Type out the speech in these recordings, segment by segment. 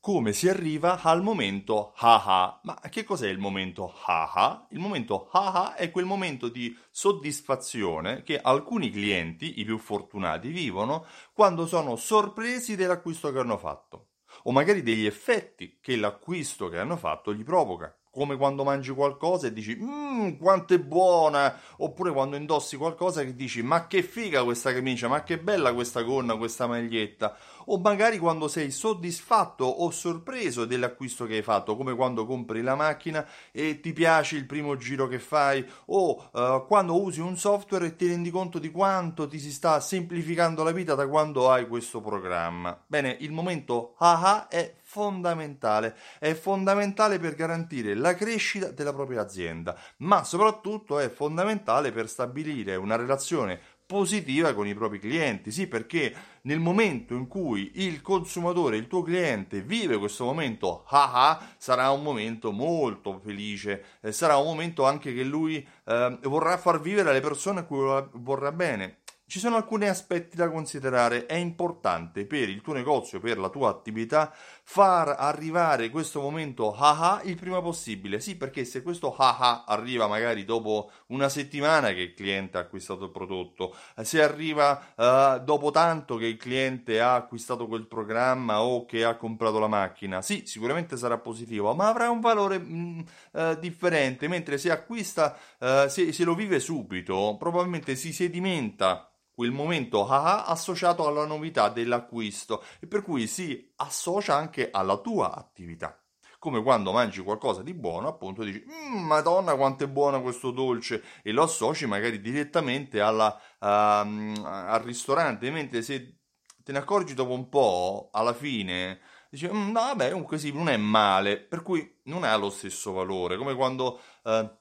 Come si arriva al momento haha. Ma che cos'è il momento haha? Il momento haha è quel momento di soddisfazione che alcuni clienti, i più fortunati, vivono quando sono sorpresi dell'acquisto che hanno fatto o magari degli effetti che l'acquisto che hanno fatto gli provoca come quando mangi qualcosa e dici mmm quanto è buona. Oppure quando indossi qualcosa che dici ma che figa questa camicia ma che bella questa gonna questa maglietta. O magari quando sei soddisfatto o sorpreso dell'acquisto che hai fatto come quando compri la macchina e ti piace il primo giro che fai o uh, quando usi un software e ti rendi conto di quanto ti si sta semplificando la vita da quando hai questo programma. Bene il momento aha è fondamentale, è fondamentale per garantire la crescita della propria azienda, ma soprattutto è fondamentale per stabilire una relazione positiva con i propri clienti, sì, perché nel momento in cui il consumatore, il tuo cliente vive questo momento ah ah, sarà un momento molto felice, sarà un momento anche che lui eh, vorrà far vivere alle persone a cui vorrà bene ci sono alcuni aspetti da considerare. È importante per il tuo negozio, per la tua attività, far arrivare questo momento haha il prima possibile. Sì, perché se questo haha arriva magari dopo una settimana che il cliente ha acquistato il prodotto, se arriva uh, dopo tanto che il cliente ha acquistato quel programma o che ha comprato la macchina, sì, sicuramente sarà positivo, ma avrà un valore mh, mm, uh, differente. Mentre se acquista, uh, se, se lo vive subito, probabilmente si sedimenta quel momento ah associato alla novità dell'acquisto e per cui si associa anche alla tua attività. Come quando mangi qualcosa di buono, appunto dici, mmm, madonna quanto è buono questo dolce e lo associ magari direttamente alla, uh, al ristorante, mentre se te ne accorgi dopo un po', alla fine dici, mm, no vabbè, comunque sì, non è male, per cui non ha lo stesso valore, come quando... Uh,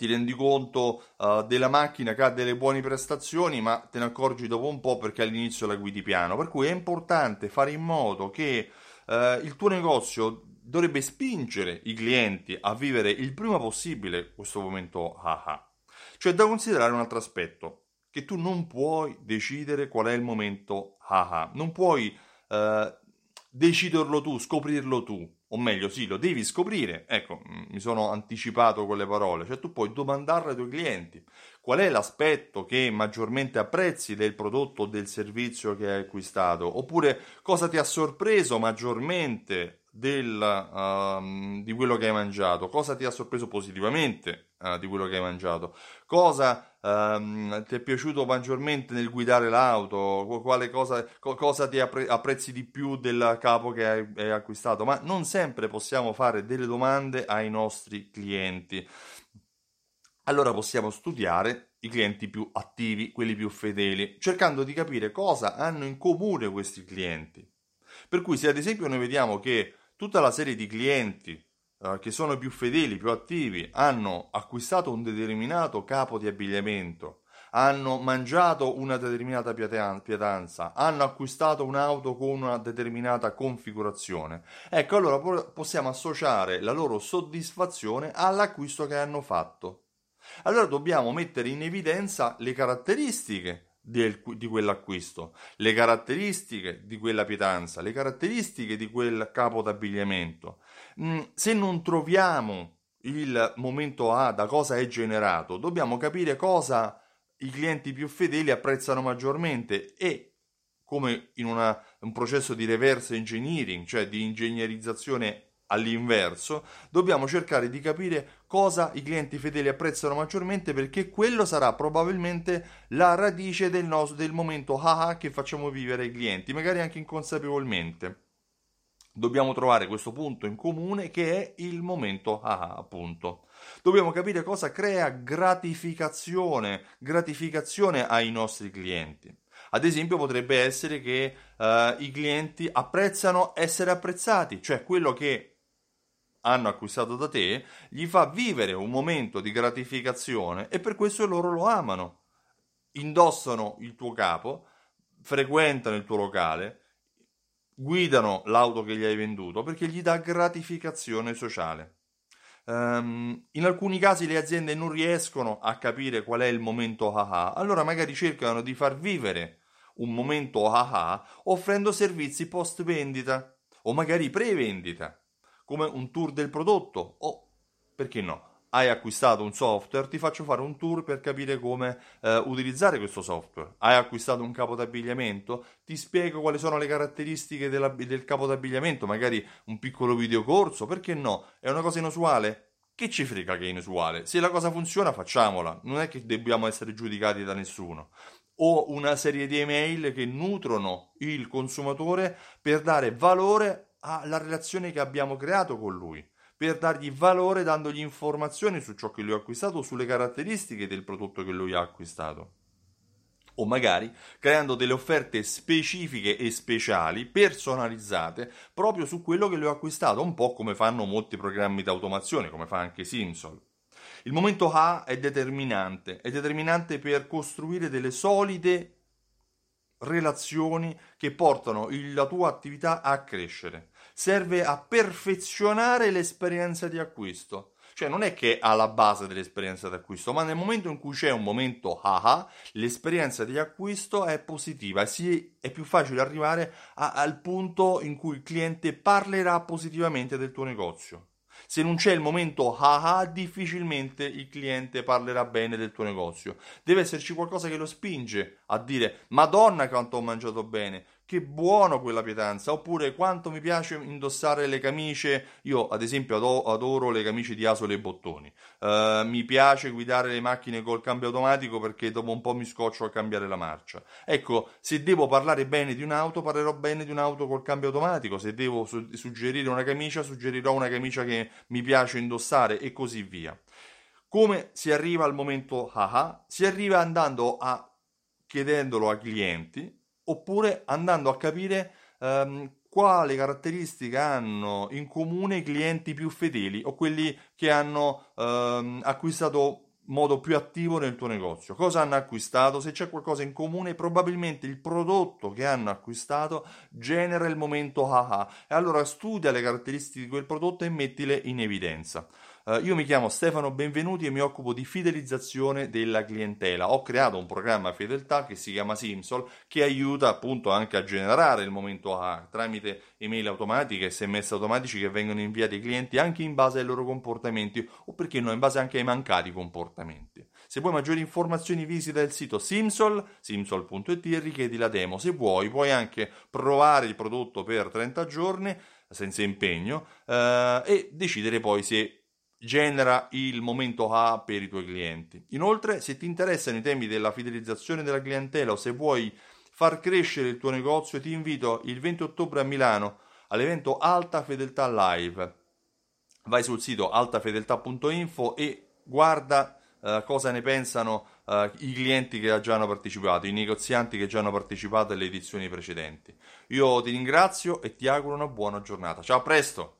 ti rendi conto uh, della macchina che ha delle buone prestazioni, ma te ne accorgi dopo un po' perché all'inizio la guidi piano. Per cui è importante fare in modo che uh, il tuo negozio dovrebbe spingere i clienti a vivere il prima possibile questo momento haha. Cioè da considerare un altro aspetto, che tu non puoi decidere qual è il momento haha, non puoi uh, deciderlo tu, scoprirlo tu o meglio sì, lo devi scoprire, ecco, mm, mi sono anticipato con le parole, cioè tu puoi domandare ai tuoi clienti qual è l'aspetto che maggiormente apprezzi del prodotto o del servizio che hai acquistato, oppure cosa ti ha sorpreso maggiormente del, uh, di quello che hai mangiato, cosa ti ha sorpreso positivamente uh, di quello che hai mangiato, cosa uh, ti è piaciuto maggiormente nel guidare l'auto, quale cosa, co- cosa ti appre- apprezzi di più del capo che hai, hai acquistato, ma non sempre possiamo fare delle domande ai nostri clienti. Allora possiamo studiare i clienti più attivi, quelli più fedeli, cercando di capire cosa hanno in comune questi clienti. Per cui se ad esempio noi vediamo che tutta la serie di clienti eh, che sono più fedeli, più attivi, hanno acquistato un determinato capo di abbigliamento, hanno mangiato una determinata pietanza, hanno acquistato un'auto con una determinata configurazione. Ecco, allora possiamo associare la loro soddisfazione all'acquisto che hanno fatto. Allora dobbiamo mettere in evidenza le caratteristiche del, di quell'acquisto, le caratteristiche di quella pietanza, le caratteristiche di quel capo d'abbigliamento. Mm, se non troviamo il momento A da cosa è generato, dobbiamo capire cosa i clienti più fedeli apprezzano maggiormente e come in una, un processo di reverse engineering, cioè di ingegnerizzazione all'inverso, dobbiamo cercare di capire cosa i clienti fedeli apprezzano maggiormente perché quello sarà probabilmente la radice del, nostro, del momento haha che facciamo vivere ai clienti, magari anche inconsapevolmente. Dobbiamo trovare questo punto in comune che è il momento haha, appunto. Dobbiamo capire cosa crea gratificazione, gratificazione ai nostri clienti. Ad esempio potrebbe essere che uh, i clienti apprezzano essere apprezzati, cioè quello che hanno acquistato da te gli fa vivere un momento di gratificazione e per questo loro lo amano. Indossano il tuo capo, frequentano il tuo locale, guidano l'auto che gli hai venduto perché gli dà gratificazione sociale. Um, in alcuni casi le aziende non riescono a capire qual è il momento haha, allora magari cercano di far vivere un momento haha offrendo servizi post vendita o magari pre vendita come un tour del prodotto o perché no? Hai acquistato un software, ti faccio fare un tour per capire come eh, utilizzare questo software. Hai acquistato un capo d'abbigliamento, ti spiego quali sono le caratteristiche della, del capo d'abbigliamento, magari un piccolo videocorso, perché no? È una cosa inusuale? Che ci frega che è inusuale? Se la cosa funziona, facciamola. Non è che dobbiamo essere giudicati da nessuno o una serie di email che nutrono il consumatore per dare valore alla relazione che abbiamo creato con lui, per dargli valore dandogli informazioni su ciò che lui ha acquistato, sulle caratteristiche del prodotto che lui ha acquistato. O magari creando delle offerte specifiche e speciali, personalizzate, proprio su quello che lui ha acquistato, un po' come fanno molti programmi di automazione, come fa anche Simsol. Il momento A è determinante, è determinante per costruire delle solide relazioni che portano la tua attività a crescere. Serve a perfezionare l'esperienza di acquisto. Cioè non è che è alla base dell'esperienza di acquisto, ma nel momento in cui c'è un momento haha, l'esperienza di acquisto è positiva e è più facile arrivare a, al punto in cui il cliente parlerà positivamente del tuo negozio. Se non c'è il momento haha, difficilmente il cliente parlerà bene del tuo negozio. Deve esserci qualcosa che lo spinge a dire Madonna quanto ho mangiato bene, che buono quella pietanza, oppure quanto mi piace indossare le camicie, io ad esempio adoro le camicie di Asole e Bottoni, uh, mi piace guidare le macchine col cambio automatico perché dopo un po' mi scoccio a cambiare la marcia. Ecco, se devo parlare bene di un'auto, parlerò bene di un'auto col cambio automatico, se devo su- suggerire una camicia, suggerirò una camicia che mi piace indossare e così via. Come si arriva al momento haha? Si arriva andando a chiedendolo ai clienti oppure andando a capire um, quale caratteristiche hanno in comune i clienti più fedeli o quelli che hanno um, acquistato modo più attivo nel tuo negozio. Cosa hanno acquistato? Se c'è qualcosa in comune, probabilmente il prodotto che hanno acquistato genera il momento haha e allora studia le caratteristiche di quel prodotto e mettile in evidenza. Uh, io mi chiamo Stefano Benvenuti e mi occupo di fidelizzazione della clientela. Ho creato un programma fedeltà che si chiama Simsol che aiuta appunto anche a generare il momento A tramite email automatiche, sms automatici che vengono inviati ai clienti anche in base ai loro comportamenti o perché no, in base anche ai mancati comportamenti. Se vuoi maggiori informazioni visita il sito Simsol, simsol.it e richiedi la demo. Se vuoi puoi anche provare il prodotto per 30 giorni senza impegno eh, e decidere poi se genera il momento A per i tuoi clienti. Inoltre, se ti interessano i temi della fidelizzazione della clientela o se vuoi far crescere il tuo negozio, ti invito il 20 ottobre a Milano all'evento Alta Fedeltà Live. Vai sul sito altafedeltà.info e guarda uh, cosa ne pensano uh, i clienti che già hanno partecipato, i negozianti che già hanno partecipato alle edizioni precedenti. Io ti ringrazio e ti auguro una buona giornata. Ciao, a presto!